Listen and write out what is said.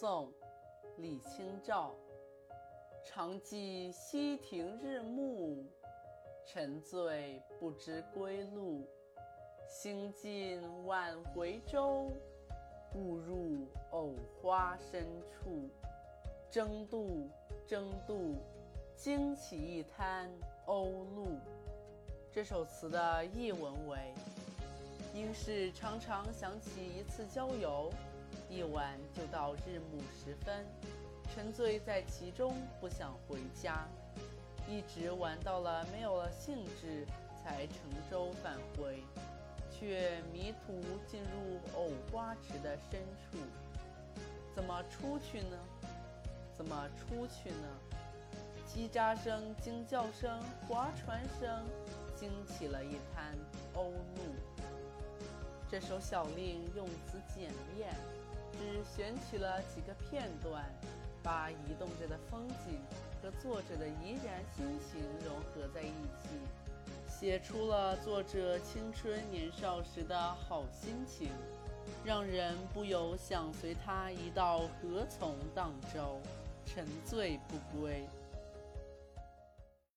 宋·李清照。常记溪亭日暮，沉醉不知归路。兴尽晚回舟，误入藕花深处。争渡，争渡，惊起一滩鸥鹭。这首词的译文为：应是常常想起一次郊游，一晚就到日暮时分。沉醉在其中，不想回家，一直玩到了没有了兴致，才乘舟返回，却迷途进入藕花池的深处。怎么出去呢？怎么出去呢？叽喳声、惊叫声、划船声，惊起了一滩鸥鹭。这首小令用词，选取了几个片段。把移动着的风景和作者的怡然心情融合在一起，写出了作者青春年少时的好心情，让人不由想随他一道何从荡舟，沉醉不归。